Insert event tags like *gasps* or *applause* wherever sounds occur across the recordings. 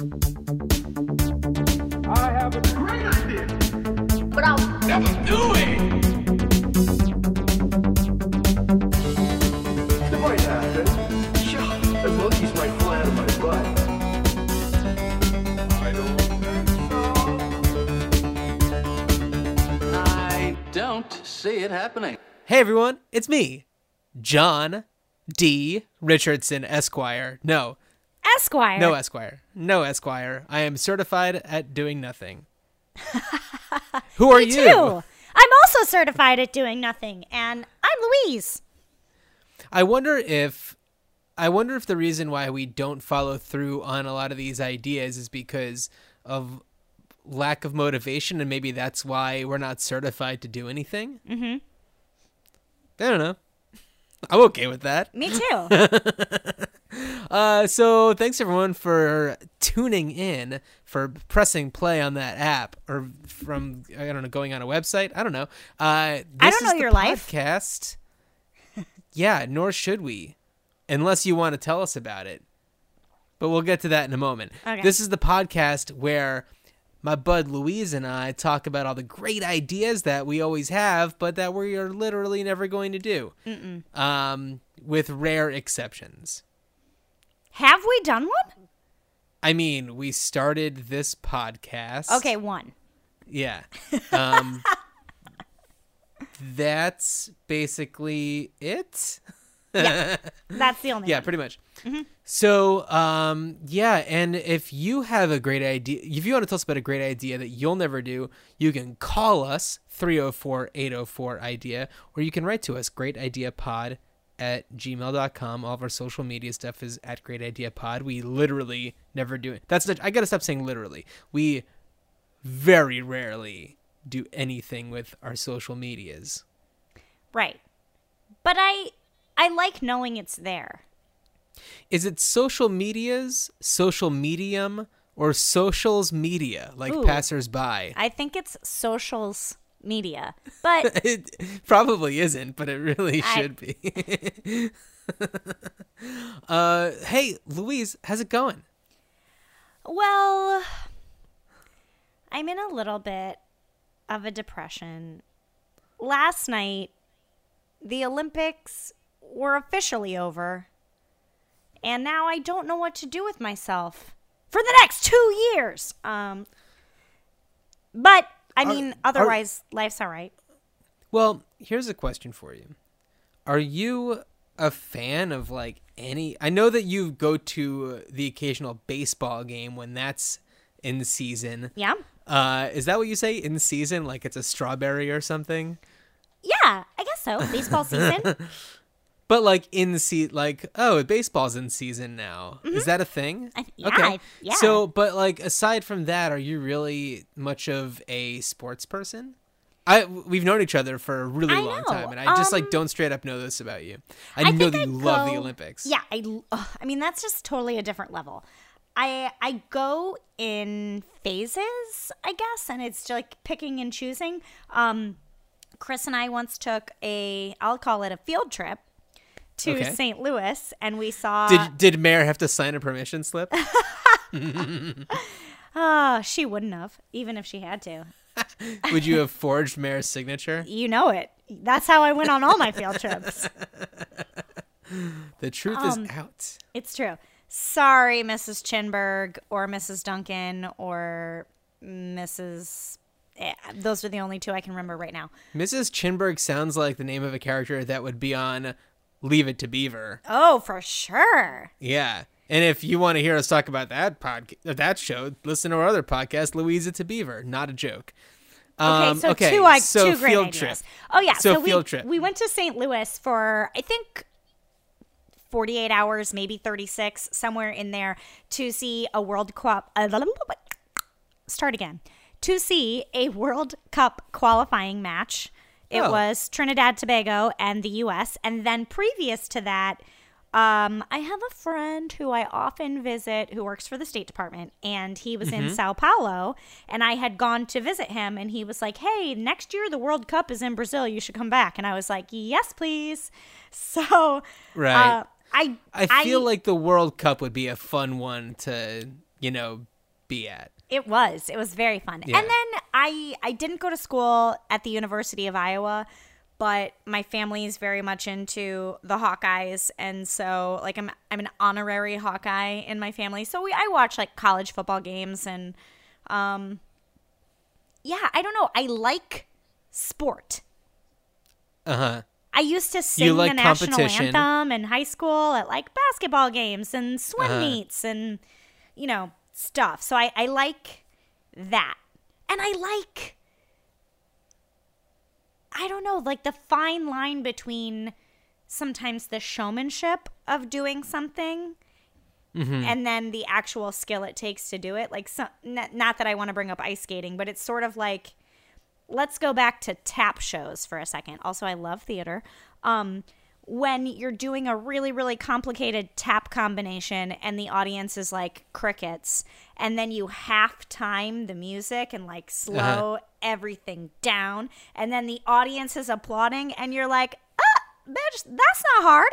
I have a great idea. But I'll Never do it. It might happen. Sure, the monkeys might fly out of my butt. I don't think so. I don't see it happening. Hey everyone, it's me, John D. Richardson Esquire. No, Esquire. no Esquire. No Esquire. I am certified at doing nothing. *laughs* Who are Me you? too. I'm also certified at doing nothing, and I'm Louise. I wonder if I wonder if the reason why we don't follow through on a lot of these ideas is because of lack of motivation and maybe that's why we're not certified to do anything. Mm-hmm. I don't know. I'm okay with that. Me too. *laughs* Uh, so thanks everyone for tuning in, for pressing play on that app, or from I don't know, going on a website. I don't know. Uh, this I don't is know your life. Podcast. yeah, nor should we, unless you want to tell us about it. But we'll get to that in a moment. Okay. This is the podcast where my bud Louise and I talk about all the great ideas that we always have, but that we are literally never going to do, um, with rare exceptions. Have we done one? I mean, we started this podcast. Okay, one. Yeah. Um, *laughs* that's basically it. yeah, *laughs* That's the only Yeah, one. pretty much. So, um, yeah, and if you have a great idea, if you want to tell us about a great idea that you'll never do, you can call us 304 804 idea, or you can write to us greatideapod at gmail.com. All of our social media stuff is at great idea pod. We literally never do it. That's the, I gotta stop saying literally. We very rarely do anything with our social medias. Right. But I I like knowing it's there. Is it social medias, social medium, or socials media, like Ooh. passersby? I think it's socials media. But *laughs* It probably isn't, but it really I- should be. *laughs* uh, hey, Louise, how's it going? well, I'm in a little bit of a depression. Last night, the Olympics were officially over. And now I don't know what to do with myself for the next 2 years. Um but I mean, otherwise life's all right. Well, here's a question for you. Are you a fan of like any I know that you go to the occasional baseball game when that's in season. Yeah. Uh, is that what you say in season? Like it's a strawberry or something? Yeah, I guess so. Baseball season. *laughs* But like in se like oh, baseball's in season now. Is that a thing? I- yeah, I- yeah. So, but like aside from that, are you really much of a sports person? I we've known each other for a really I long know. time, and I just like Um, don't straight up know this about you. I, I know that you I love the Olympics. Yeah, I. ugh, I mean that's just totally a different level. I I go in phases, I guess, and it's like picking and choosing. Um, Chris and I once took a I'll call it a field trip to Okay. St. Louis, and we saw. Did did Mayor have to sign a permission slip? Oh, *laughs* *laughs* she wouldn't have, even if she had to. *laughs* Would you have forged Mayor's signature? You know it. That's how I went on all my field trips. The truth Um, is out. It's true. Sorry, Mrs. Chinberg or Mrs. Duncan or Mrs. eh, Those are the only two I can remember right now. Mrs. Chinberg sounds like the name of a character that would be on Leave It to Beaver. Oh, for sure. Yeah. And if you want to hear us talk about that podcast, that show, listen to our other podcast, Louisa to Beaver. Not a joke. Okay, Um, so okay, two, I so two great field ideas. trip. Oh yeah, So so, we field trip. we went to St. Louis for I think 48 hours, maybe 36, somewhere in there to see a World Cup. Uh, start again. To see a World Cup qualifying match. It Oh. was Trinidad Tobago and the US and then previous to that um, I have a friend who I often visit who works for the State Department, and he was Mm-hmm. in Sao Paulo, and I had gone to visit him, and he was like, "Hey, next year the World Cup is in Brazil. You should come back." And I was like, "Yes, please." *laughs* So, Right. uh, I I feel like the World Cup would be a fun one to you know, be at. It was. It was very fun. Yeah. And then I I didn't go to school at the University of Iowa, but my family is very much into the Hawkeyes and so like I'm I'm an honorary Hawkeye in my family. So we I watch like college football games and um yeah, I don't know. I like sport. Uh huh. I used to sing like the national anthem in high school at like basketball games and swim Uh-huh. meets and you know stuff. So I, I like that, and I like I don't know like the fine line between sometimes the showmanship of doing something. Mm-hmm. And then the actual skill it takes to do it. Like, so, not, not that I want to bring up ice skating, but it's sort of like let's go back to tap shows for a second. Also, I love theater. Um, when you're doing a really, really complicated tap combination and the audience is like crickets, and then you half time the music and like slow everything down, and then the audience is applauding, and you're like, ah, bitch, that's not hard.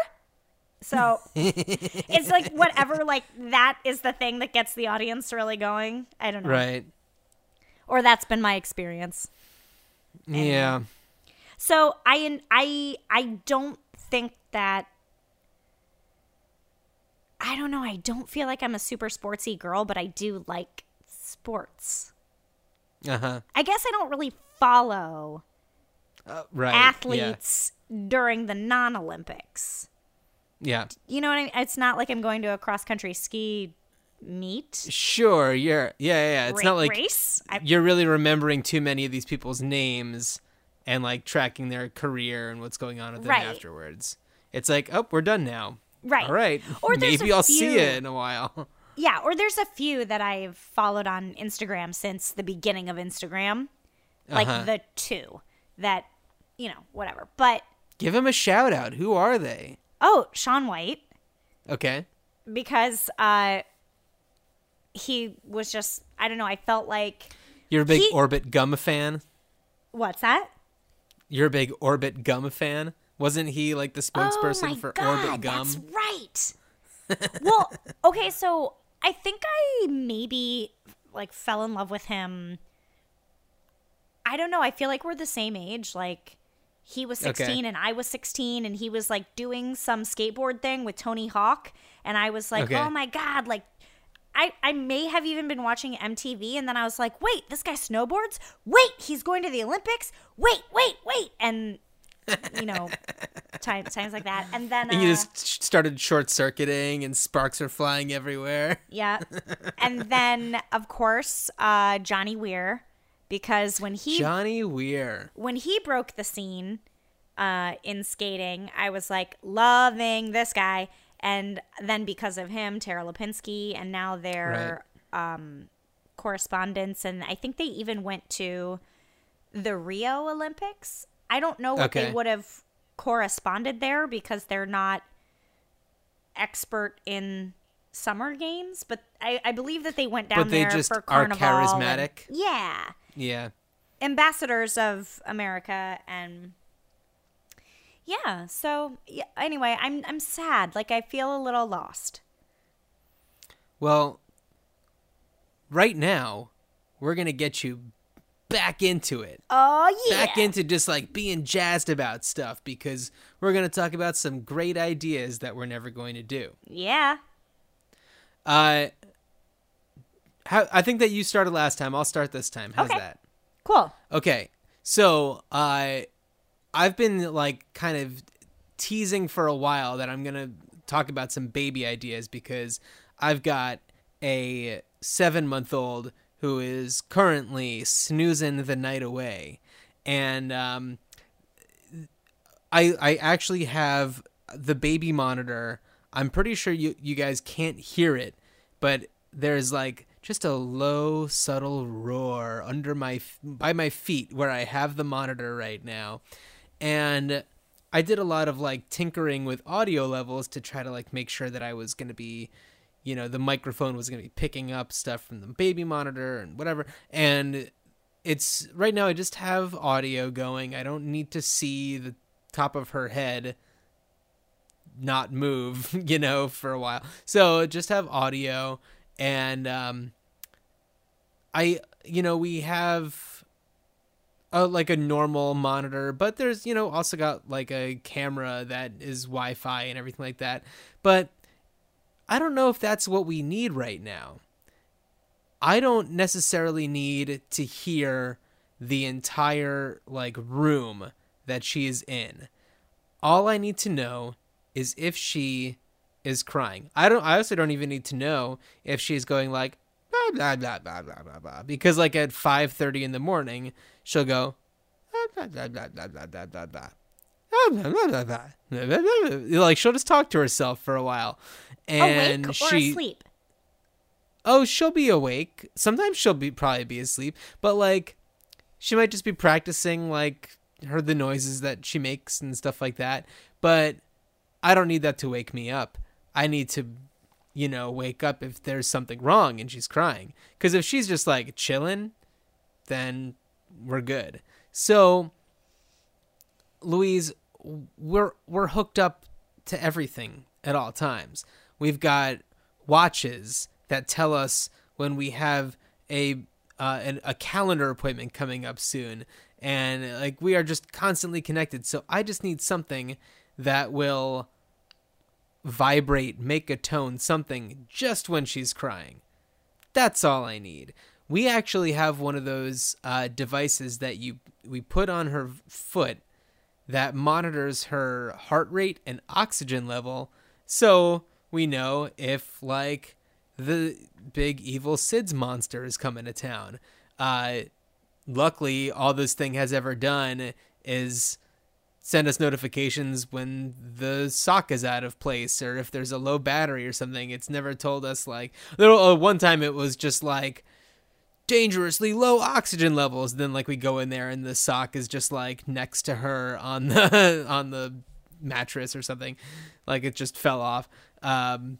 So *laughs* it's like whatever, like that is the thing that gets the audience really going. I don't know. Right. Or that's been my experience. Yeah. So I I I don't think that I don't know, I don't feel like I'm a super sportsy girl, but I do like sports. Uh huh. I guess I don't really follow Uh, right. athletes during the non-Olympics. Yeah. yeah. You know what I mean? It's not like I'm going to a cross country ski meet Sure. You're. Yeah. Yeah. yeah. It's ra- not like race. You're really remembering too many of these people's names and like tracking their career and what's going on with them Right. afterwards. It's like, oh, we're done now. Right. All right. Or Maybe I'll see few- you in a while. *laughs* Yeah, or there's a few that I've followed on Instagram since the beginning of Instagram. Like Uh-huh. the two that, you know, whatever. But Give him a shout out. Who are they? oh, Shaun White Okay. because uh he was just I don't know, I felt like You're a big He- Orbit Gum fan. what's that? You're a big Orbit Gum fan. Wasn't he like the spokesperson oh my for God, Orbit Gum? That's right. *laughs* well, okay, so I think I maybe like fell in love with him. I don't know. I feel like we're the same age. Like he was Okay. 16 and I was 16 and he was like doing some skateboard thing with Tony Hawk and I was like, Okay. "Oh my god, like I, I may have even been watching MTV and then I was like, wait, this guy snowboards? Wait, he's going to the Olympics? Wait, wait, wait. And, you know, *laughs* times, times like that. And then, And you uh, just started short circuiting and sparks are flying everywhere. yeah. *laughs* And then, of course, uh, Johnny Weir, because when he Johnny Weir. when he broke the scene uh, in skating, I was like loving this guy. And then because of him, Tara Lipinski, and now their um, correspondents, and I think they even went to the Rio Olympics. I don't know what they would have corresponded there because they're not expert in summer games, but I, I believe that they went down But they there just for are carnival. and- charismatic. yeah Yeah. ambassadors of America and yeah, so yeah, anyway, I'm I'm sad. Like I feel a little lost. Well, right now, we're going to get you back into it. Oh yeah. Back into just like being jazzed about stuff because we're going to talk about some great ideas that we're never going to do. yeah. Uh, how, I think that you started last time. I'll start this time. How's Okay. that? Cool. Okay, so uh, I've been like kind of teasing for a while that I'm gonna talk about some baby ideas because I've got a seven month old who is currently snoozing the night away, and um, I I actually have the baby monitor. I'm pretty sure you you guys can't hear it, but there's like just a low subtle roar under my by my feet where I have the monitor right now. And I did a lot of like tinkering with audio levels to try to like make sure that I was going to be you know the microphone was going to be picking up stuff from the baby monitor and whatever and it's right now I just have audio going. I don't need to see the top of her head not move, *laughs* you know, for a while. So just have audio and um, I you know we have a, like a normal monitor, but there's you know also got like a camera that is Wi-Fi and everything like that. But I don't know if that's what we need right now. I don't necessarily need to hear the entire like room that she is in. All I need to know is if she is crying. I don't I also don't even need to know if she's going like blah blah blah blah blah blah because like at 5:30 in the morning she'll go blah blah blah blah blah blah blah blah. Like she'll just talk to herself for a while, and Awake she or asleep? oh she'll be awake sometimes she'll be probably be asleep but like she might just be practicing like her the noises that she makes and stuff like that but i don't need that to wake me up i need to you know wake up if there's something wrong and she's crying. Because if she's just like chilling then we're good. So louise we're we're hooked up to everything at all times. We've got watches that tell us when we have a uh, an, a calendar appointment coming up soon. And like we are just constantly connected. So i just need something that will vibrate make a tone something just when she's crying. That's all i need. We actually have one of those uh, devices that you we put on her foot that monitors her heart rate and oxygen level. So we know if like the big evil SIDS monster is coming to town. Uh, luckily, all this thing has ever done is send us notifications when the sock is out of place or if there's a low battery or something. It's never told us like. Uh, one time it was just like dangerously low oxygen levels. Then like we go in there and the sock is just like next to her on the *laughs* on the mattress or something, like it just fell off. Um,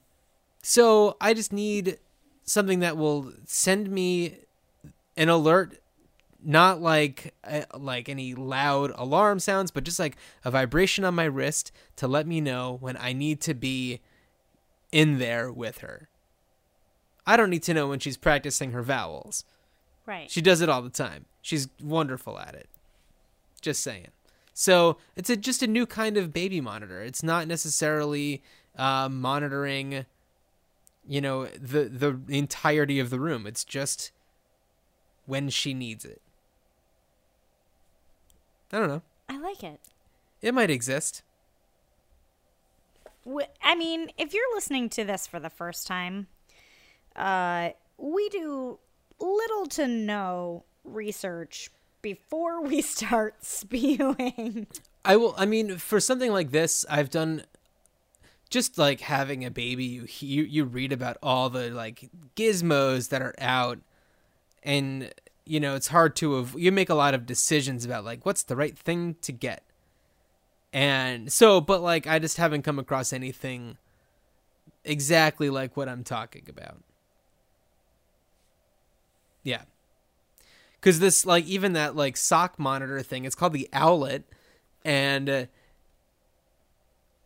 so I just need something that will send me an alert, not like uh, like any loud alarm sounds, but just like a vibration on my wrist to let me know when I need to be in there with her. I don't need to know when she's practicing her vowels. Right. She does it all the time. She's wonderful at it. Just saying. So it's a, just a new kind of baby monitor. It's not necessarily uh, monitoring you know the the entirety of the room it's just when she needs it i don't know I like it. it might exist I mean, if you're listening to this for the first time, uh, we do little to no research before *laughs* we start spewing. i will i mean for something like this i've done just like having a baby you you, you read about all the like gizmos that are out and you know it's hard to av- you make a lot of decisions about like what's the right thing to get. And so but like i just haven't come across anything exactly like what i'm talking about. Yeah. Because this like even that like sock monitor thing it's called the owlet. And uh,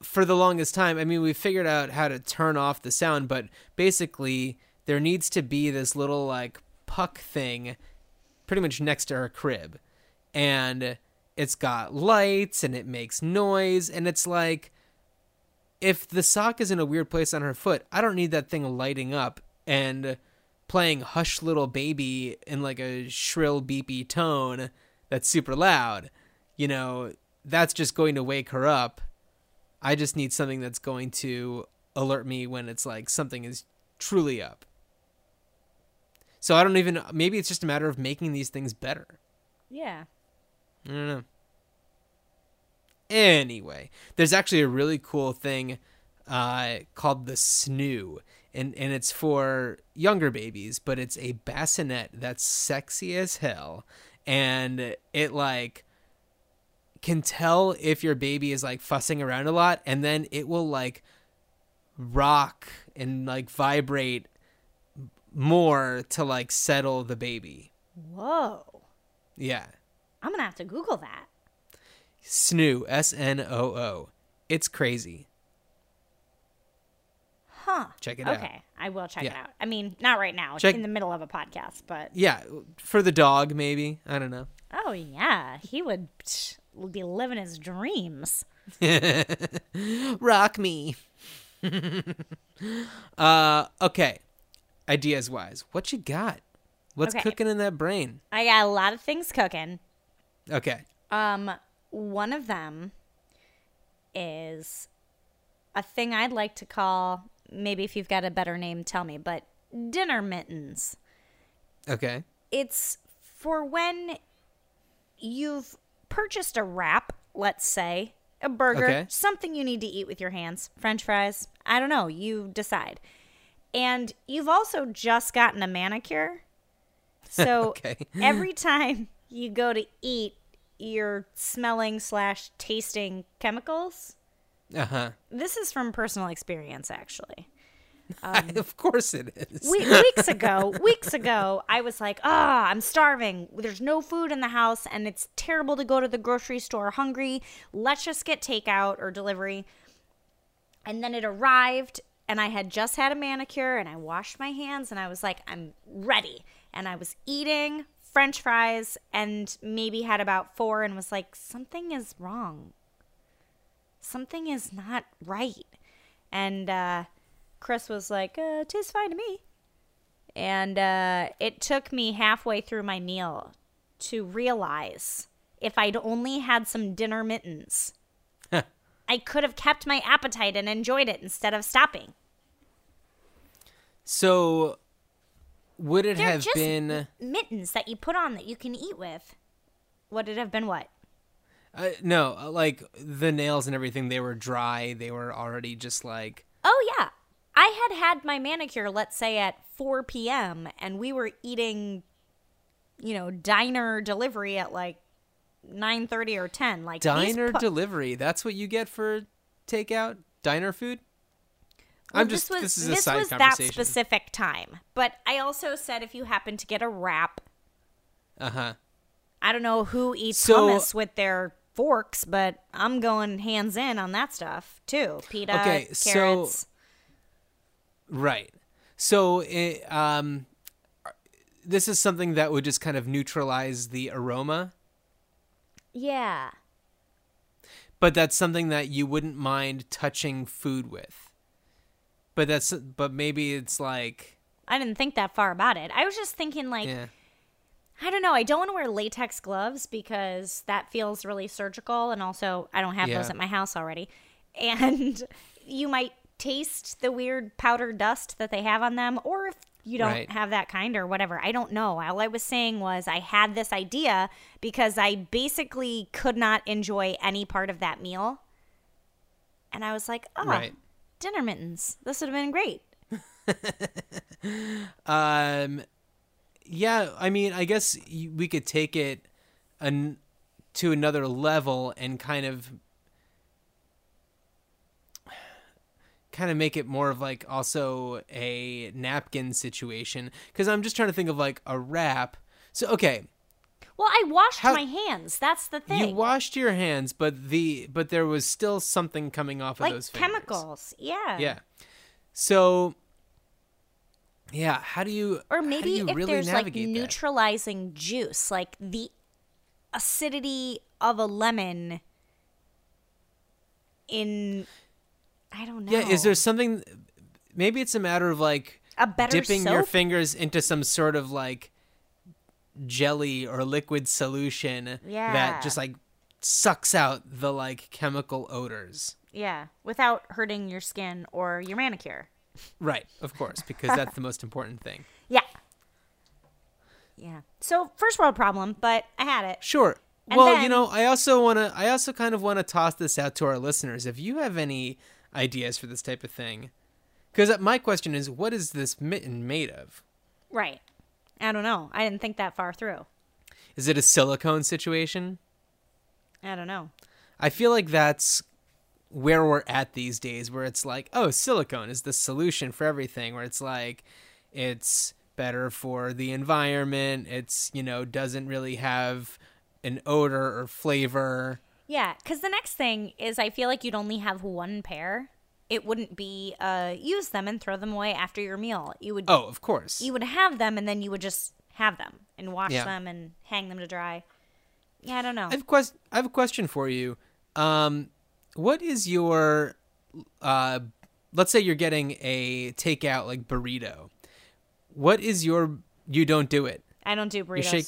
for the longest time, I mean, we figured out how to turn off the sound, but basically, there needs to be this little like puck thing pretty much next to her crib. And it's got lights and it makes noise. And it's like, if the sock is in a weird place on her foot, I don't need that thing lighting up and playing Hush Little Baby in like a shrill, beepy tone that's super loud. You know, that's just going to wake her up I just need something that's going to alert me when it's like something is truly up. So I don't even maybe it's just a matter of making these things better. Yeah. I don't know. Anyway, there's actually a really cool thing uh, called the snoo, and and it's for younger babies, but it's a bassinet that's sexy as hell, and it like can tell if your baby is like fussing around a lot and then it will like rock and like vibrate more to like settle the baby. Whoa. Yeah. I'm going to have to Google that. Snoo, S N O O. It's crazy. Huh. Check it out. Okay. I will check it out. I mean, not right now, Check- in the middle of a podcast, but Yeah, for the dog maybe. I don't know. oh yeah, he would be living his dreams. *laughs* Rock me. *laughs* uh okay. Ideas wise. What you got? What's Okay. cooking in that brain? I got a lot of things cooking. Okay. Um, one of them is a thing I'd like to call maybe if you've got a better name, tell me, but dinner mittens. Okay. It's for when you've purchased a wrap, let's say, a burger, Okay. something you need to eat with your hands, french fries, I don't know, you decide. And you've also just gotten a manicure. So *laughs* Okay. every time you go to eat, you're smelling slash tasting chemicals. Uh-huh. This is from personal experience, actually. *laughs* of course it is. We- weeks ago, weeks ago, I was like, ah, I'm starving. There's no food in the house, and it's terrible to go to the grocery store hungry. Let's just get takeout or delivery. And then it arrived, and I had just had a manicure, and I washed my hands, and I was like, I'm ready. And I was eating french fries, and maybe had about four, and was like, something is wrong. Something is not right. And, uh, Chris was like, uh, "Tis fine to me," and uh, it took me halfway through my meal to realize if I'd only had some dinner mittens, I could have kept my appetite and enjoyed it instead of stopping. So would it They're have been mittens that you put on that you can eat with. Would it have been what? uh, no, uh, like the nails and everything they were dry, they were already just like Oh yeah, I had had my manicure, let's say at 4 p.m., and we were eating, you know, diner delivery at like 9:30 or 10. Like diner pu- delivery. That's what you get for takeout? Diner food? I'm just was, this is a this side was that specific time. But I also said if you happen to get a wrap, uh-huh. I don't know who eats So- hummus with their forks, but I'm going hands in on that stuff too. Pita, Okay, so- carrots. Right. So it, um this is something that would just kind of neutralize the aroma, yeah. but that's something that you wouldn't mind touching food with. But that's but maybe it's like I didn't think that far about it. I was just thinking like yeah. I don't know. I don't want to wear latex gloves because that feels really surgical, and also I don't have those at my house already. *laughs* And you might taste the weird powder dust that they have on them, or if you don't Right. have that kind or whatever. I don't know. All I was saying was I had this idea because I basically could not enjoy any part of that meal, and I was like, oh, Right. Dinner mittens. This would have been great. *laughs* Um, yeah, I mean, I guess we could take it an, to another level and kind of kind of make it more of like also a napkin situation because I'm just trying to think of like a wrap. So okay, Well, I washed How- my hands. That's the thing. you washed your hands, but the but there was still something coming off of like those fingers. chemicals. Yeah. Yeah. So yeah, how do you Or maybe you if really there's like navigate that? neutralizing juice, like the acidity of a lemon in I don't know. Yeah, is there something? Maybe it's a matter of like A better dipping your fingers into some sort of like jelly or liquid solution Yeah. that just like sucks out the like chemical odors. Yeah, without hurting your skin or your manicure. Right, of course, because that's the most important thing. *laughs* Yeah. Yeah. So, first world problem, but I had it. Sure. And well, you know, I also want to I also kind of want to toss this out to our listeners. If you have any ideas for this type of thing, cuz my question is what is this mitten made of? Right. I don't know. I didn't think that far through. Is it a silicone situation? I don't know. I feel like that's where we're at these days, where it's like, oh, silicone is the solution for everything. Where it's like, it's better for the environment. It's you know doesn't really have an odor or flavor. Yeah, because the next thing is I feel like you'd only have one pair it wouldn't be uh, use them and throw them away after your meal. You would Oh, of course. you would have them and then you would just have them and wash Yeah. them and hang them to dry. Yeah, I don't know. I have, quest- I have a question for you. Um, what is your, uh, let's say you're getting a takeout like burrito. What is your, you don't do it. I don't do You burritos. shake,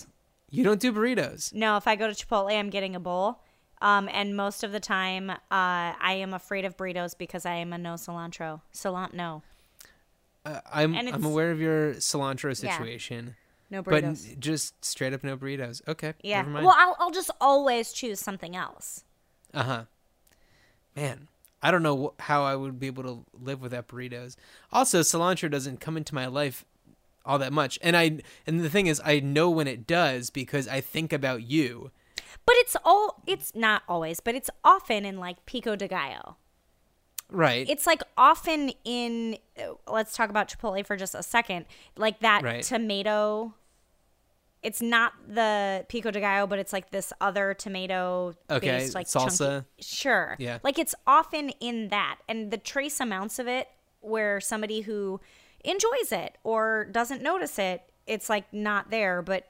you don't do burritos. No, if I go to Chipotle, I'm getting a bowl. Um, and most of the time, uh, I am afraid of burritos because I am a no cilantro. Cilantro, no. Uh, I'm, I'm aware of your cilantro Yeah. situation, No but burritos. n- just straight up no burritos. Okay. yeah. Never mind. Well, I'll, I'll just always choose something else. Uh huh. Man, I don't know how I would be able to live without burritos. Also, cilantro doesn't come into my life all that much, and I and the thing is, I know when it does because I think about you. But it's all, it's not always, but it's often in like pico de gallo. Right. It's like often in, uh, let's talk about Chipotle for just a second. Like that Right. tomato. It's not the pico de gallo, but it's like this other tomato Okay, based like salsa. chunky- Sure. Yeah. Like it's often in that, and the trace amounts of it where somebody who enjoys it or doesn't notice it, it's like not there, but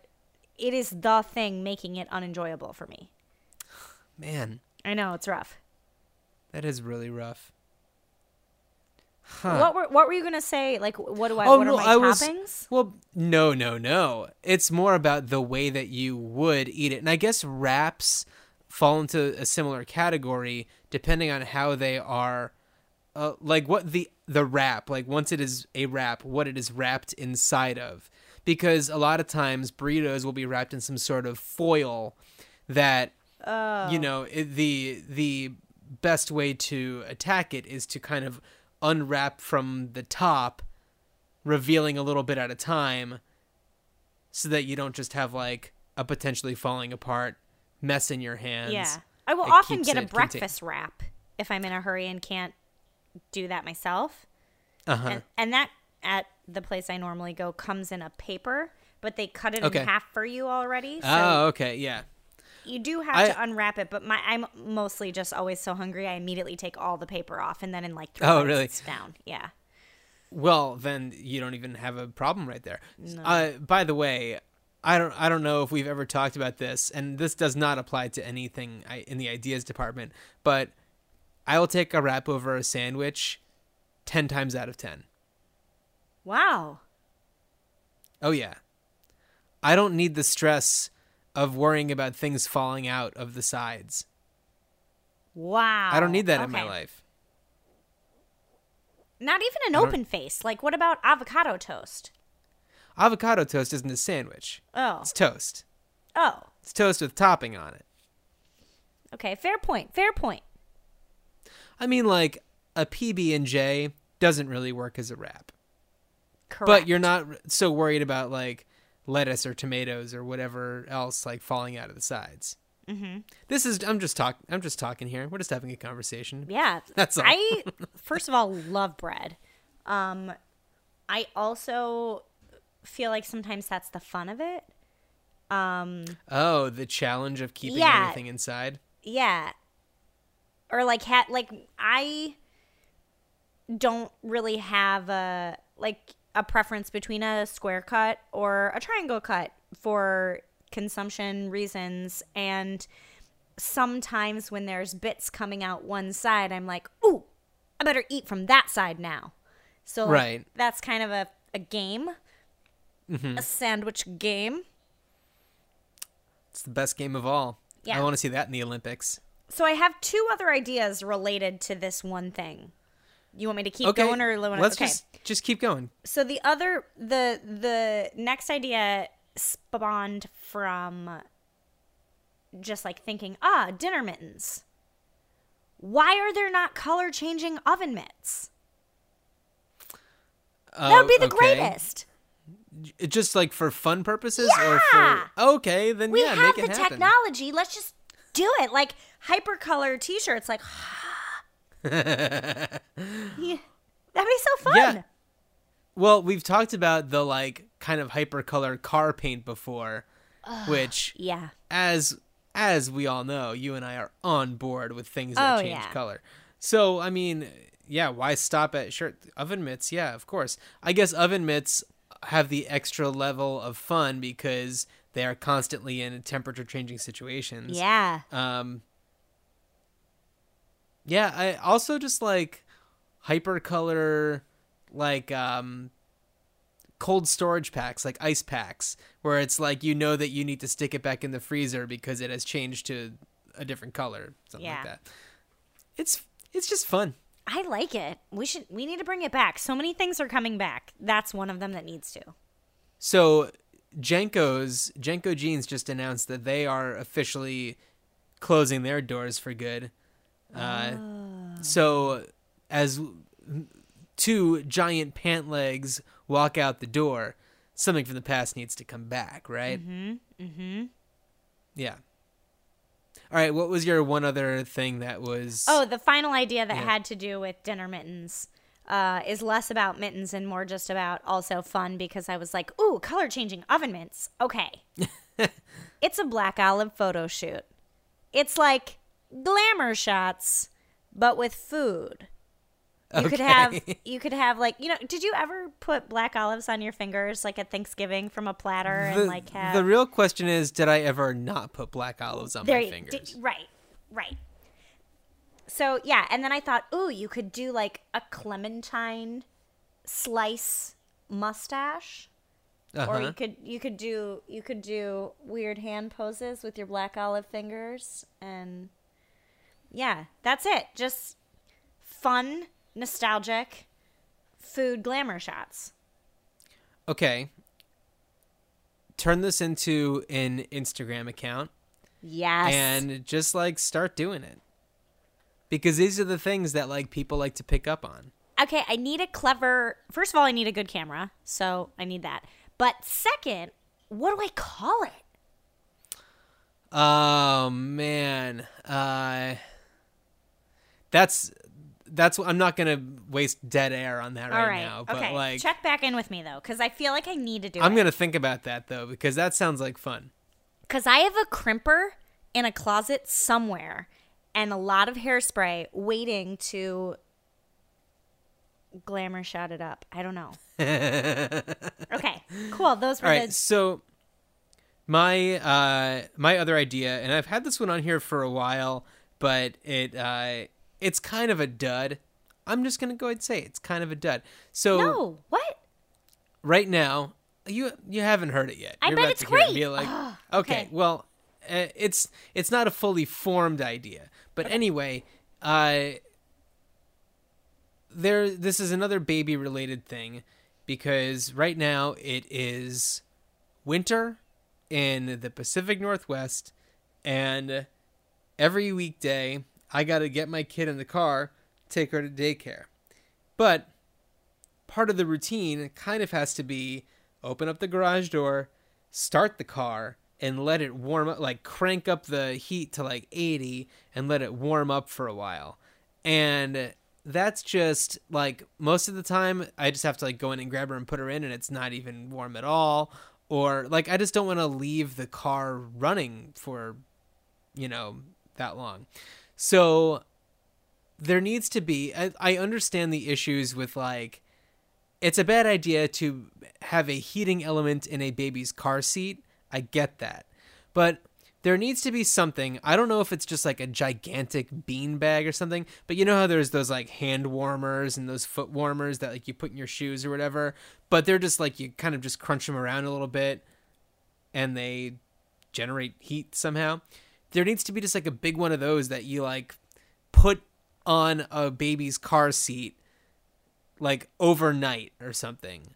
it is the thing making it unenjoyable for me. Man, I know it's rough. that is really rough. What were what were you gonna say? Like, what do I? oh what no, are my I was toppings? well. No, no, no. It's more about the way that you would eat it, and I guess wraps fall into a similar category depending on how they are. Uh, like what the the wrap like once it is a wrap what it is wrapped inside of because a lot of times burritos will be wrapped in some sort of foil that you know it, the the best way to attack it is to kind of unwrap from the top revealing a little bit at a time so that you don't just have like a potentially falling apart mess in your hands Yeah, I will It often get a it contained. breakfast wrap if I'm in a hurry and can't do that myself. uh-huh And, and that at the place I normally go comes in a paper, but they cut it Okay. in half for you already. So oh okay yeah you do have I- to unwrap it. But my I'm mostly just always so hungry. I immediately take all the paper off, and then in like three Oh, really? it's down. Yeah. Well, then you don't even have a problem right there. Uh, by the way, I don't I don't know if we've ever talked about this, and this does not apply to anything I, in the ideas department. But I will take a wrap over a sandwich ten times out of ten. Wow. Oh yeah, I don't need the stress of worrying about things falling out of the sides. Wow. I don't need that in my life. Not even an open face. Like, what about avocado toast? Avocado toast isn't a sandwich. Oh. It's toast. Oh. It's toast with topping on it. Okay. Fair point. Fair point. I mean, like a PB and J doesn't really work as a wrap. Correct. But you're not so worried about like lettuce or tomatoes or whatever else like falling out of the sides. Mm-hmm. This is I'm just talking. I'm just talking here. We're just having a conversation. Yeah. *laughs* That's all. I *laughs* first of all love bread. Um I also feel like sometimes that's the fun of it. Um Oh, the challenge of keeping Yeah. everything inside. yeah. Or like hat like I don't really have a like a preference between a square cut or a triangle cut for consumption reasons and sometimes when there's bits coming out one side I'm like, "Ooh, I better eat from that side now." So like, Right. that's kind of a a game. Mm-hmm. A sandwich game. It's the best game of all. Yeah. I want to see that in the Olympics. So I have two other ideas related to this one thing. You want me to keep Okay, going or wanna- let's okay. just just keep going. So the other the the next idea spawned from just like thinking, ah, dinner mittens. Why are there not color changing oven mitts? That would be the okay. greatest. Just like for fun purposes or for okay, then We yeah, have make the happen. technology. Let's just do it. Like hypercolor t-shirts like *sighs* *laughs* yeah, That'd be so fun. Yeah. Well, we've talked about the like kind of hypercolor car paint before, which Yeah. as as we all know, you and I are on board with things that Oh, change yeah. color. So I mean, yeah, why stop at shirt oven mitts? Yeah, of course. I guess oven mitts have the extra level of fun because they are constantly in temperature changing situations. Yeah. Um Yeah, I also just like hypercolor like um cold storage packs, like ice packs, where it's like you know that you need to stick it back in the freezer because it has changed to a different color, something Yeah. like that. It's it's just fun. I like it. We should we need to bring it back. So many things are coming back. That's one of them that needs to. So JNCO's JNCO Jeans just announced that they are officially closing their doors for good. Uh, So as two giant pant legs walk out the door, something from the past needs to come back, right? Mm-hmm. Mm-hmm. Yeah. All right. What was your one other thing that was? Oh, the final idea that Yeah. had to do with dinner mittens uh, is less about mittens and more just about also fun because I was like, ooh, color changing oven mitts. Okay. *laughs* it's a black olive photo shoot. It's like glamour shots, but with food. You could have *laughs* you could have like you know did you ever put black olives on your fingers like at Thanksgiving from a platter and the, like have the real question is, did I ever not put black olives on there my fingers? di- right right so yeah and then i thought ooh you could do like a clementine slice mustache uh-huh. or you could you could do you could do weird hand poses with your black olive fingers and yeah that's it just fun nostalgic food glamour shots okay. Turn this into an Instagram account yes and just like start doing it. Because these are the things that like people like to pick up on. okay, I need a clever. First of all, I need a good camera, so I need that. But second, what do I call it? Oh man. Uh that's that's I'm not going to waste dead air on that right, right, now, but okay. like Check back in with me though, because I feel like I need to do I'm it. going to think about that though because that sounds like fun. Because I have a crimper in a closet somewhere, and a lot of hairspray waiting to glamour shot it up. I don't know. *laughs* okay, cool. Those were All right, the so my uh my other idea, and I've had this one on here for a while, but it uh it's kind of a dud. I'm just gonna go ahead and say it's kind of a dud. So no. What? right now, you you haven't heard it yet. I You're bet about it's it great. Be like, Ah, *gasps* okay, okay. well, uh, it's it's not a fully formed idea, but anyway, uh, there this is another baby related thing because right now it is winter in the Pacific Northwest, and every weekday I got to get my kid in the car, take her to daycare, but part of the routine kind of has to be open up the garage door, start the car, and let it warm up, like crank up the heat to like 80 and let it warm up for a while. And that's just like most of the time, I just have to like go in and grab her and put her in, and it's not even warm at all. Or like, I just don't want to leave the car running for, you know, that long. So there needs to be, I, I understand the issues with like, it's a bad idea to have a heating element in a baby's car seat. I get that. But there needs to be something. I don't know if it's just like a gigantic bean bag or something, but you know how there's those like hand warmers and those foot warmers that like you put in your shoes or whatever, but they're just like you kind of just crunch them around a little bit and they generate heat somehow. There needs to be just like a big one of those that you like put on a baby's car seat like overnight or something.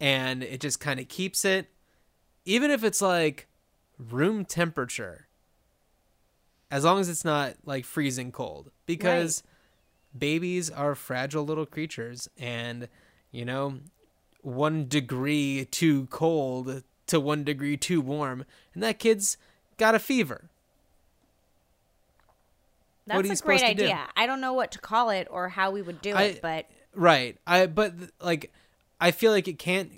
And it just kind of keeps it. Even if it's like room temperature as long as it's not like freezing cold. Because babies are fragile little creatures. And you know 1 degree too cold to 1 degree too warm. And that kid's got a fever That's what are you a great to do? idea. I don't know what to call it or how we would do I- it, but Right. I but like I feel like it can't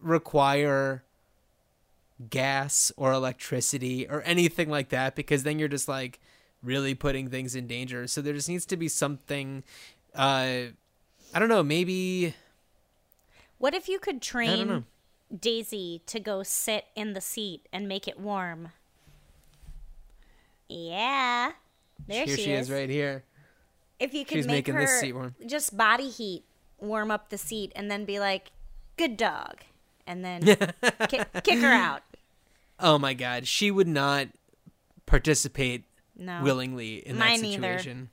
require gas or electricity or anything like that because then you're just like really putting things in danger. So there just needs to be something. Uh, I don't know. Maybe What if you could train Daisy to go sit in the seat and make it warm? Yeah. There here she, she is. is right here. If you could She's make making her this seat warm. just body heat warm up the seat and then be like, good dog. And then *laughs* kick, kick her out. Oh my god, she would not participate No. willingly in Mine that either. situation.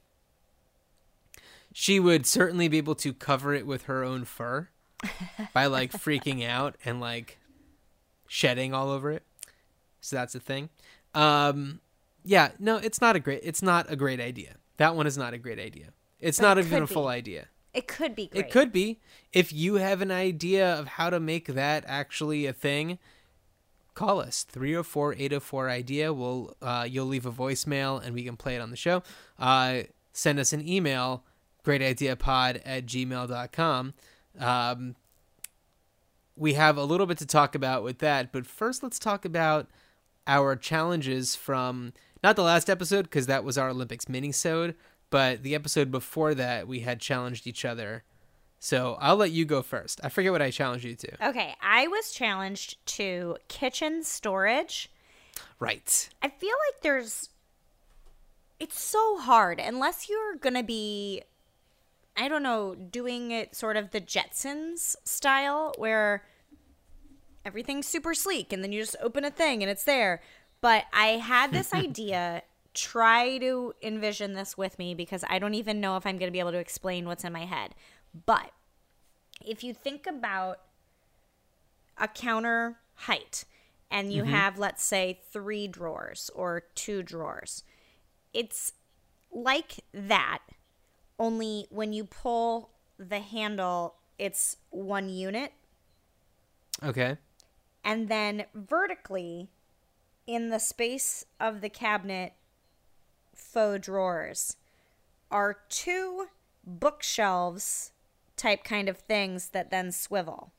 She would certainly be able to cover it with her own fur *laughs* by like freaking out and like shedding all over it. So that's a thing. Um yeah, no, it's not a great it's not a great idea. That one is not a great idea. It's But not it even a full be. idea. It could be great. It could be. If you have an idea of how to make that actually a thing, call us 304-804 idea. We'll uh, you'll leave a voicemail and we can play it on the show. Uh, send us an email, greatideapod at gmail.com. Um, we have a little bit to talk about with that, but first let's talk about our challenges from not the last episode because that was our Olympics mini-sode, but the episode before that we had challenged each other. So I'll let you go first. I forget what I challenged you to. Okay, I was challenged to kitchen storage. Right. I feel like there's it's so hard unless you're going to be I don't know, doing it sort of the Jetsons style where everything's super sleek and then you just open a thing and it's there. But I had this *laughs* idea try to envision this with me because I don't even know if I'm going to be able to explain what's in my head. But if you think about a counter height and you mm-hmm. have let's say 3 drawers or 2 drawers it's like that only when you pull the handle it's one unit Okay. and then vertically in the space of the cabinet faux drawers are two bookshelves type kind of things that then swivel.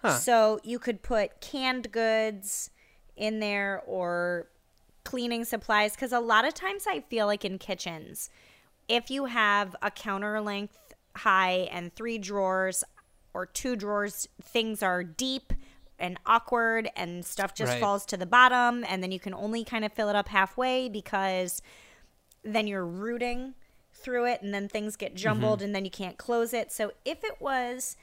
Huh. So you could put canned goods in there or cleaning supplies because a lot of times I feel like in kitchens, if you have a counter length high and three drawers or two drawers, things are deep and awkward and stuff just Right. falls to the bottom and then you can only kind of fill it up halfway because then you're rooting through it and then things get mm-hmm. jumbled and then you can't close it. So if it was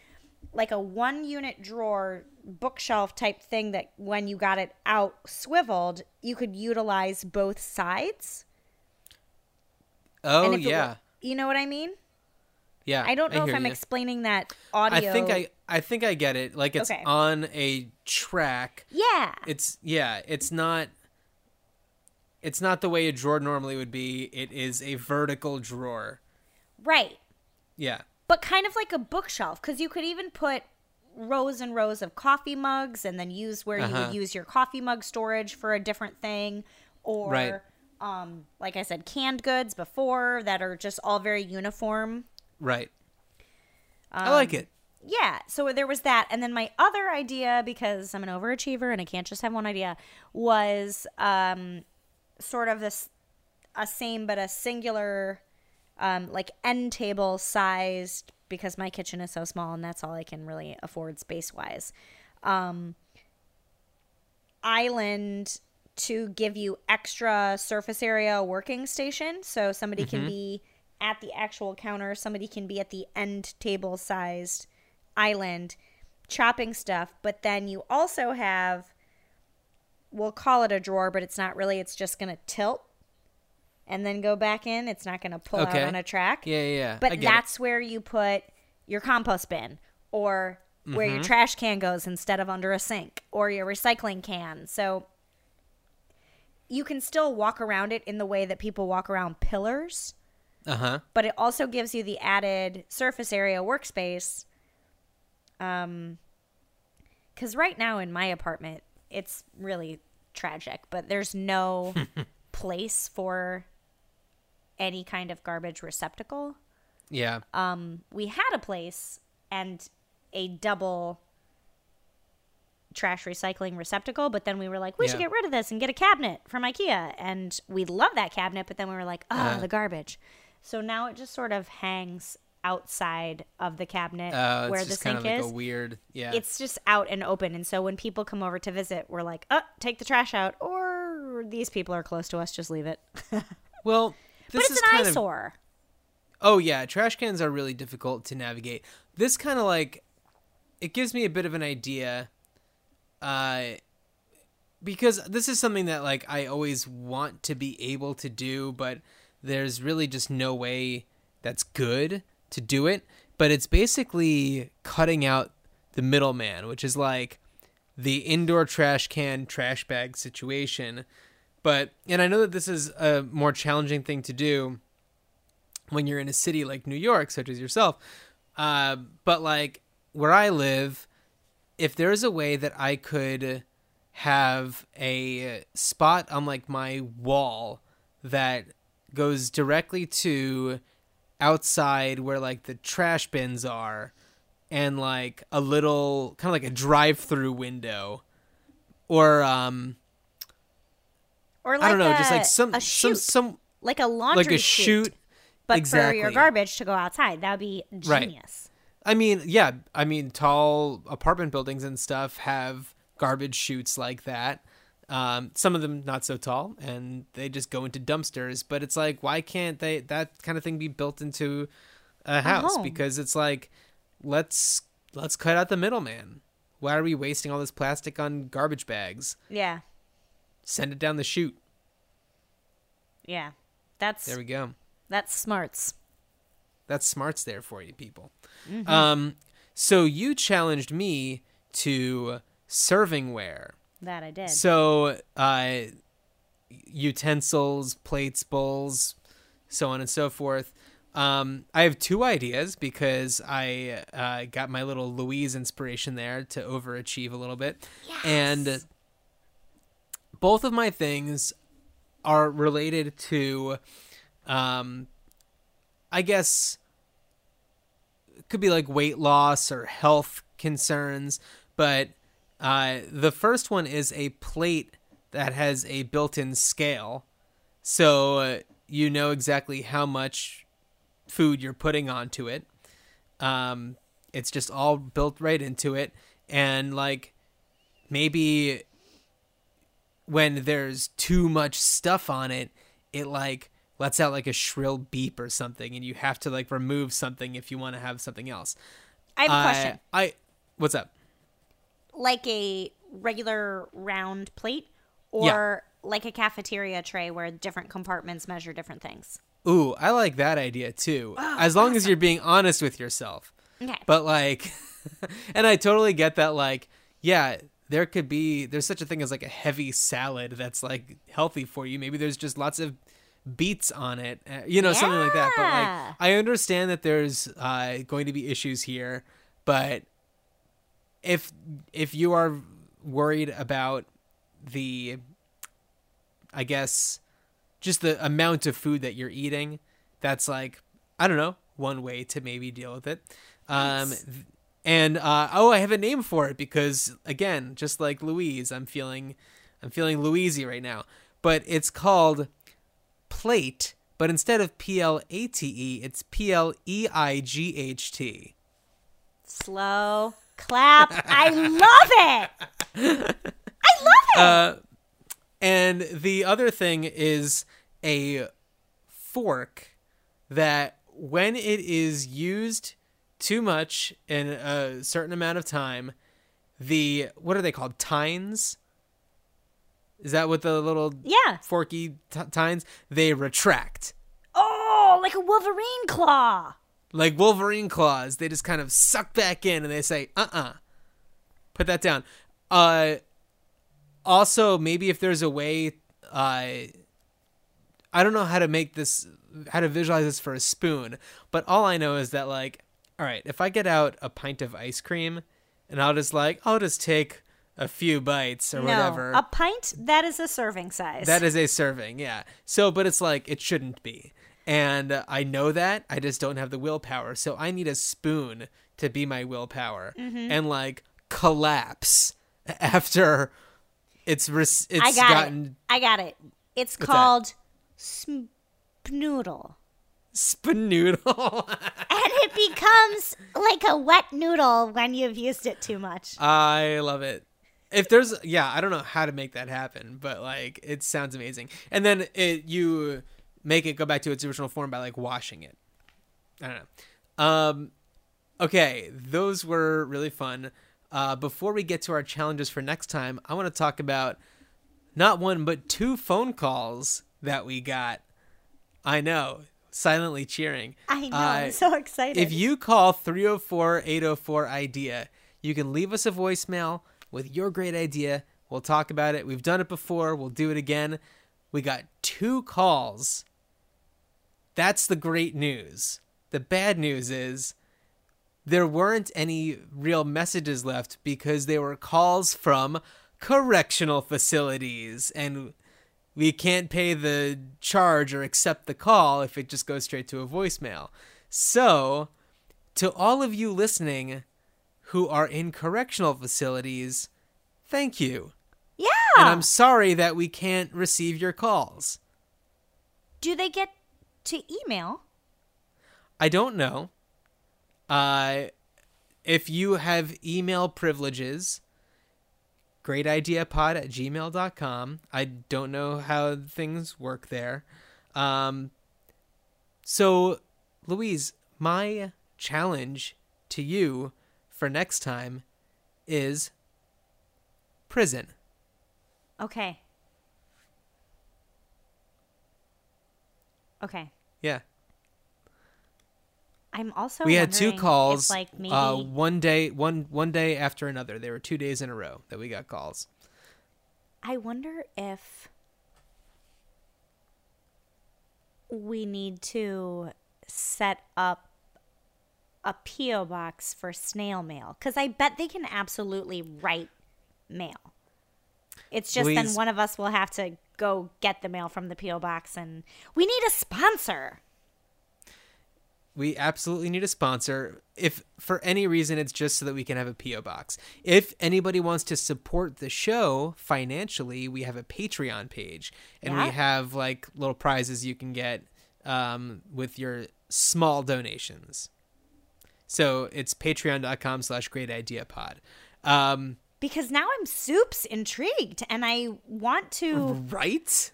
like a one unit drawer bookshelf type thing that when you got it out swiveled, you could utilize both sides. Oh and if it yeah. were- you know what I mean? Yeah. I don't know if I'm you. explaining that audio. I think I I think I get it. Like it's Okay. on a track. Yeah. It's yeah, it's not it's not the way a drawer normally would be. It is a vertical drawer. right. Yeah. But kind of like a bookshelf cuz you could even put rows and rows of coffee mugs and then use where you Uh-huh. would use your coffee mug storage for a different thing or Right. um like I said canned goods before that are just all very uniform Right. I like Um, it. yeah so there was that and then my other idea because i'm an overachiever and i can't just have one idea was um sort of this a same but a singular um like end table sized because my kitchen is so small and that's all i can really afford space wise um island to give you extra surface area working station so somebody can be at the actual counter somebody can be at the end table sized island chopping stuff but then you also have we'll call it a drawer but it's not really it's just going to tilt and then go back in it's not going to pull Okay. out on a track Yeah, yeah, yeah. But get it. that's where you put your compost bin or where Mm-hmm. your trash can goes instead of under a sink or your recycling can. So you can still walk around it in the way that people walk around pillars, Uh-huh. but it also gives you the added surface area workspace. Um cuz right now in my apartment it's really tragic, but there's no *laughs* place for any kind of garbage receptacle Yeah. um, we had a place and a double trash recycling receptacle, but then we were like, we should get rid of this and get a cabinet from IKEA. And we love that cabinet, but then we were like, oh, Uh-huh. the garbage. So now it just sort of hangs outside of the cabinet Uh, where it's the just kind sink like is. a weird, yeah. It's just out and open. And so when people come over to visit, we're like, oh, take the trash out. Or these people are close to us, just leave it. *laughs* well, this but it's is an kind of eyesore. Oh yeah, trash cans are really difficult to navigate. This kind of like it gives me a bit of an idea uh because this is something that like I always want to be able to do, but there's really just no way that's good to do it, but it's basically cutting out the middleman, which is like the indoor trash can trash bag situation. But and I know that this is a more challenging thing to do when you're in a city like New York, such as yourself. Uh, but like where I live, if there's a way that I could have a spot on like my wall that goes directly to outside where like the trash bins are and like a little kind of like a drive-through window or um Or like I don't know, a, just like some a some chute, some like a laundry like a chute, chute but for your garbage to go outside. That would be Right. genius. I mean, yeah, I mean, tall apartment buildings and stuff have garbage chutes like that. Um, some of them not so tall, and they just go into dumpsters. But it's like, why can't they that kind of thing be built into a house? home. Because it's like, let's let's cut out the middleman. Why are we wasting all this plastic on garbage bags? Yeah, Send it down the chute. yeah. That's There we go. that's smarts. That's smarts there for you, people. Mm-hmm. Um, so you challenged me to servingware. That I did. So, uh, utensils, plates, bowls, so on and so forth. Um, I have two ideas because I uh, got my little Louise inspiration there to overachieve a little bit. Yes. And both of my things are related to, um, I guess, it could be like weight loss or health concerns. But uh, the first one is a plate that has a built in scale. So uh, you know exactly how much food you're putting onto it. Um, it's just all built right into it. And like maybe when there's too much stuff on it, it like lets out like a shrill beep or something, and you have to like remove something if you want to have something else. I have a I- question. I what's up? Like a regular round plate, or like a cafeteria tray where different compartments measure different things. Ooh, I like that idea too. as long as you're being honest with yourself. Okay. But like *laughs* and I totally get that like yeah, there could be there's such a thing as like a heavy salad that's like healthy for you. Maybe there's just lots of beets on it, uh, you know, something like that. But like I understand that there's uh going to be issues here, but if if you are worried about the I guess just the amount of food that you're eating, that's like I don't know, one way to maybe deal with it. Um th- and uh oh, I have a name for it because again, just like Louise, I'm feeling I'm feeling Louisey right now. But it's called plate, but instead of P L A T E, it's P L E I G H T. Slow clap. I love it. I love it. Uh, and the other thing is a fork that when it is used too much in a certain amount of time, the what are they called? Tines? Is that what the little yeah. forky t- tines? They retract. Oh, like a Wolverine claw. Like Wolverine claws. They just kind of suck back in and they say, "Uh, uh put that down." Uh, also, maybe if there's a way, uh, I don't know how to make this, how to visualize this for a spoon, but all I know is that like, all right, if I get out a pint of ice cream, and I'll just like, I'll just take a few bites or no, whatever. a pint that is a serving size. That is a serving, yeah. So, but it's like it shouldn't be. And I know that. I just don't have the willpower. So I need a spoon to be my willpower Mm-hmm. and like collapse *laughs* after it's it's I got gotten it. I got it. It's that? called Spnoodle. spanoodle. *laughs* And it becomes like a wet noodle when you've used it too much. I love it. If there's yeah, I don't know how to make that happen, but like it sounds amazing. And then it you make it go back to its original form by like washing it. I don't know. Um okay, those were really fun. Uh before we get to our challenges for next time, I want to talk about not one but two phone calls that we got. I know, silently cheering. I know. Uh, I'm so excited. if you call 304 804 IDEA, you can leave us a voicemail with your great idea. We'll talk about it. We've done it before, we'll do it again. We got two calls. That's the great news. The bad news is there weren't any real messages left because they were calls from correctional facilities and we can't pay the charge or accept the call if it just goes straight to a voicemail. So, to all of you listening who are in correctional facilities, thank you. yeah. And I'm sorry that we can't receive your calls. Do they get to email? I don't know. Uh, if you have email privileges, greatideapod at gmail.com. I don't know how things work there. Um, so, Louise, my challenge to you for next time is prison. Okay. Okay. Yeah. I'm also we had two wondering if, calls like maybe uh, one day one one day after another they were two days in a row that we got calls I wonder if we need to set up a PO box for snail mail cuz I bet they can absolutely write mail. It's just then one of us will have to go get the mail from the PO box and we need a sponsor. we absolutely need a sponsor if for any reason it's just so that we can have a po box if anybody wants to support the show financially we have a patreon page and Yeah. we have like little prizes you can get um, with your small donations so it's patreon.com slash great idea pod um, Because now I'm soups intrigued and I want to right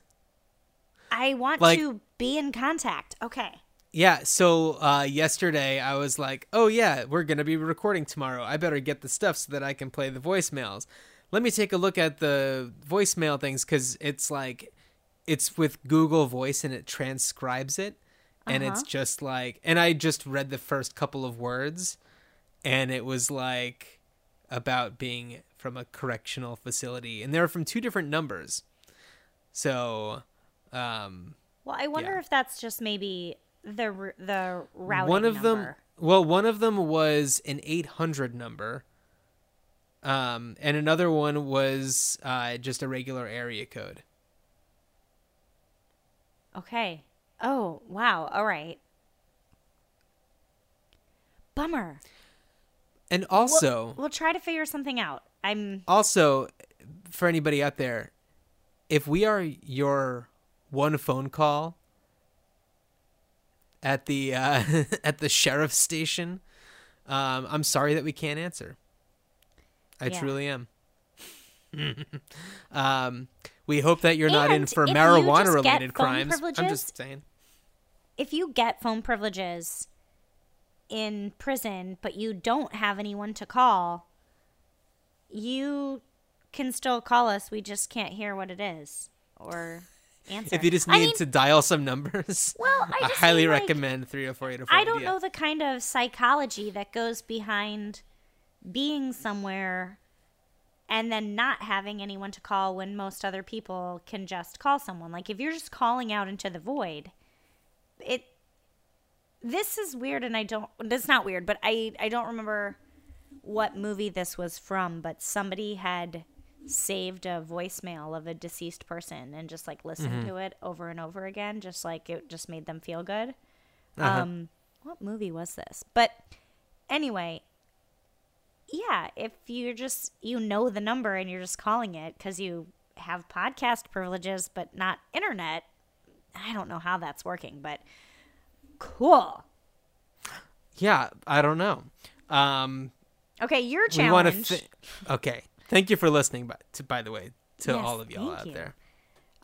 I want Like- to be in contact. Okay. Yeah, so uh, yesterday I was like, oh, yeah, we're going to be recording tomorrow. I better get the stuff so that I can play the voicemails. Let me take a look at the voicemail things because it's like, it's with Google Voice and it transcribes it. And it's just like, and I just read the first couple of words and it was like about being from a correctional facility. And they're from two different numbers. So, um, Well, I wonder Yeah. if that's just maybe the the routing one of them well one of them was an 800 number um and another one was uh just a regular area code Okay. Oh, wow. All right. Bummer. and We'll- also we'll, try to figure something out. I'm also for anybody out there if we are your one phone call at the uh *laughs* at the sheriff's station um i'm sorry that we can't answer. I Yeah. truly am. *laughs* Um we hope that you're not in for marijuana related crimes. I'm just saying. if you get phone privileges in prison, but you don't have anyone to call, you can still call us. We just can't hear what it is or answer. if you just I need mean, to dial some numbers Well, I *laughs* I highly mean, like, recommend 304 I don't know the kind of psychology that goes behind being somewhere and then not having anyone to call when most other people can just call someone. Like if you're just calling out into the void, it this is weird and I don't it's not weird, but I I don't remember what movie this was from, but somebody had saved a voicemail of a deceased person and just like listened to it over and over again, just like it just made them feel good. Uh-huh. Um, what movie was this? But anyway, yeah, if you're just you know the number and you're just calling it because you have podcast privileges but not internet. I don't know how that's working, but cool. Yeah, I don't know. Um, Okay, your challenge. Th- okay, thank you for listening. By to, by the way, to Yes, all of y'all out you. there.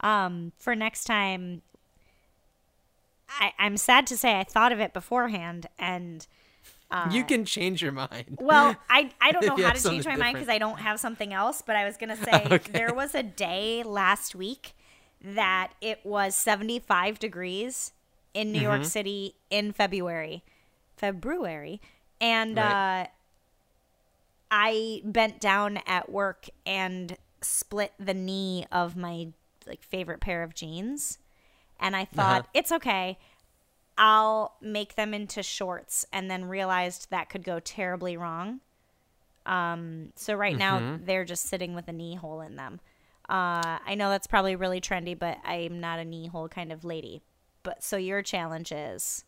um, for next time. I, I'm sad to say I thought of it beforehand, and you can change your mind. Well, I, I *laughs* don't know how to change my something mind because I don't have something else, but I was going *laughs* to say Okay. there was a day last week that it was 75 degrees in New Mm-hmm. York City in February. February. And Right. uh, I bent down at work and split the knee of my like favorite pair of jeans. And I thought, Uh-huh. it's okay. I'll make them into shorts and then realized that could go terribly wrong. Um, so right now Mm-hmm. they're just sitting with a knee hole in them. Uh, I know that's probably really trendy, but I'm not a knee hole kind of lady. But so your challenge is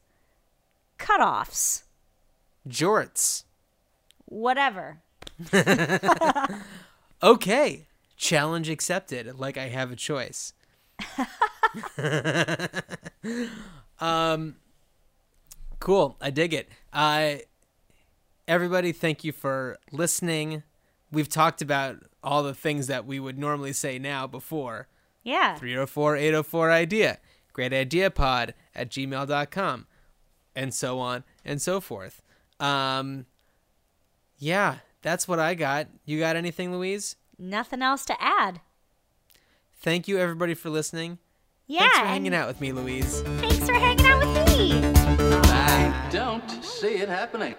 cutoffs, Jorts. whatever. *laughs* Okay, challenge accepted. Like I have a choice. *laughs* um, cool. I dig it. Uh, everybody, thank you for listening. We've talked about all the things that we would normally say now before. Yeah. 304 804 idea. Great idea pod at gmail.com. And so on and so forth. Um, yeah, that's what I got. You got anything, Louise? Nothing else to add. Thank you, everybody, for listening. Yeah. Thanks for hanging out with me, Louise. Thanks for hanging out with me. Bye. Don't see it happening.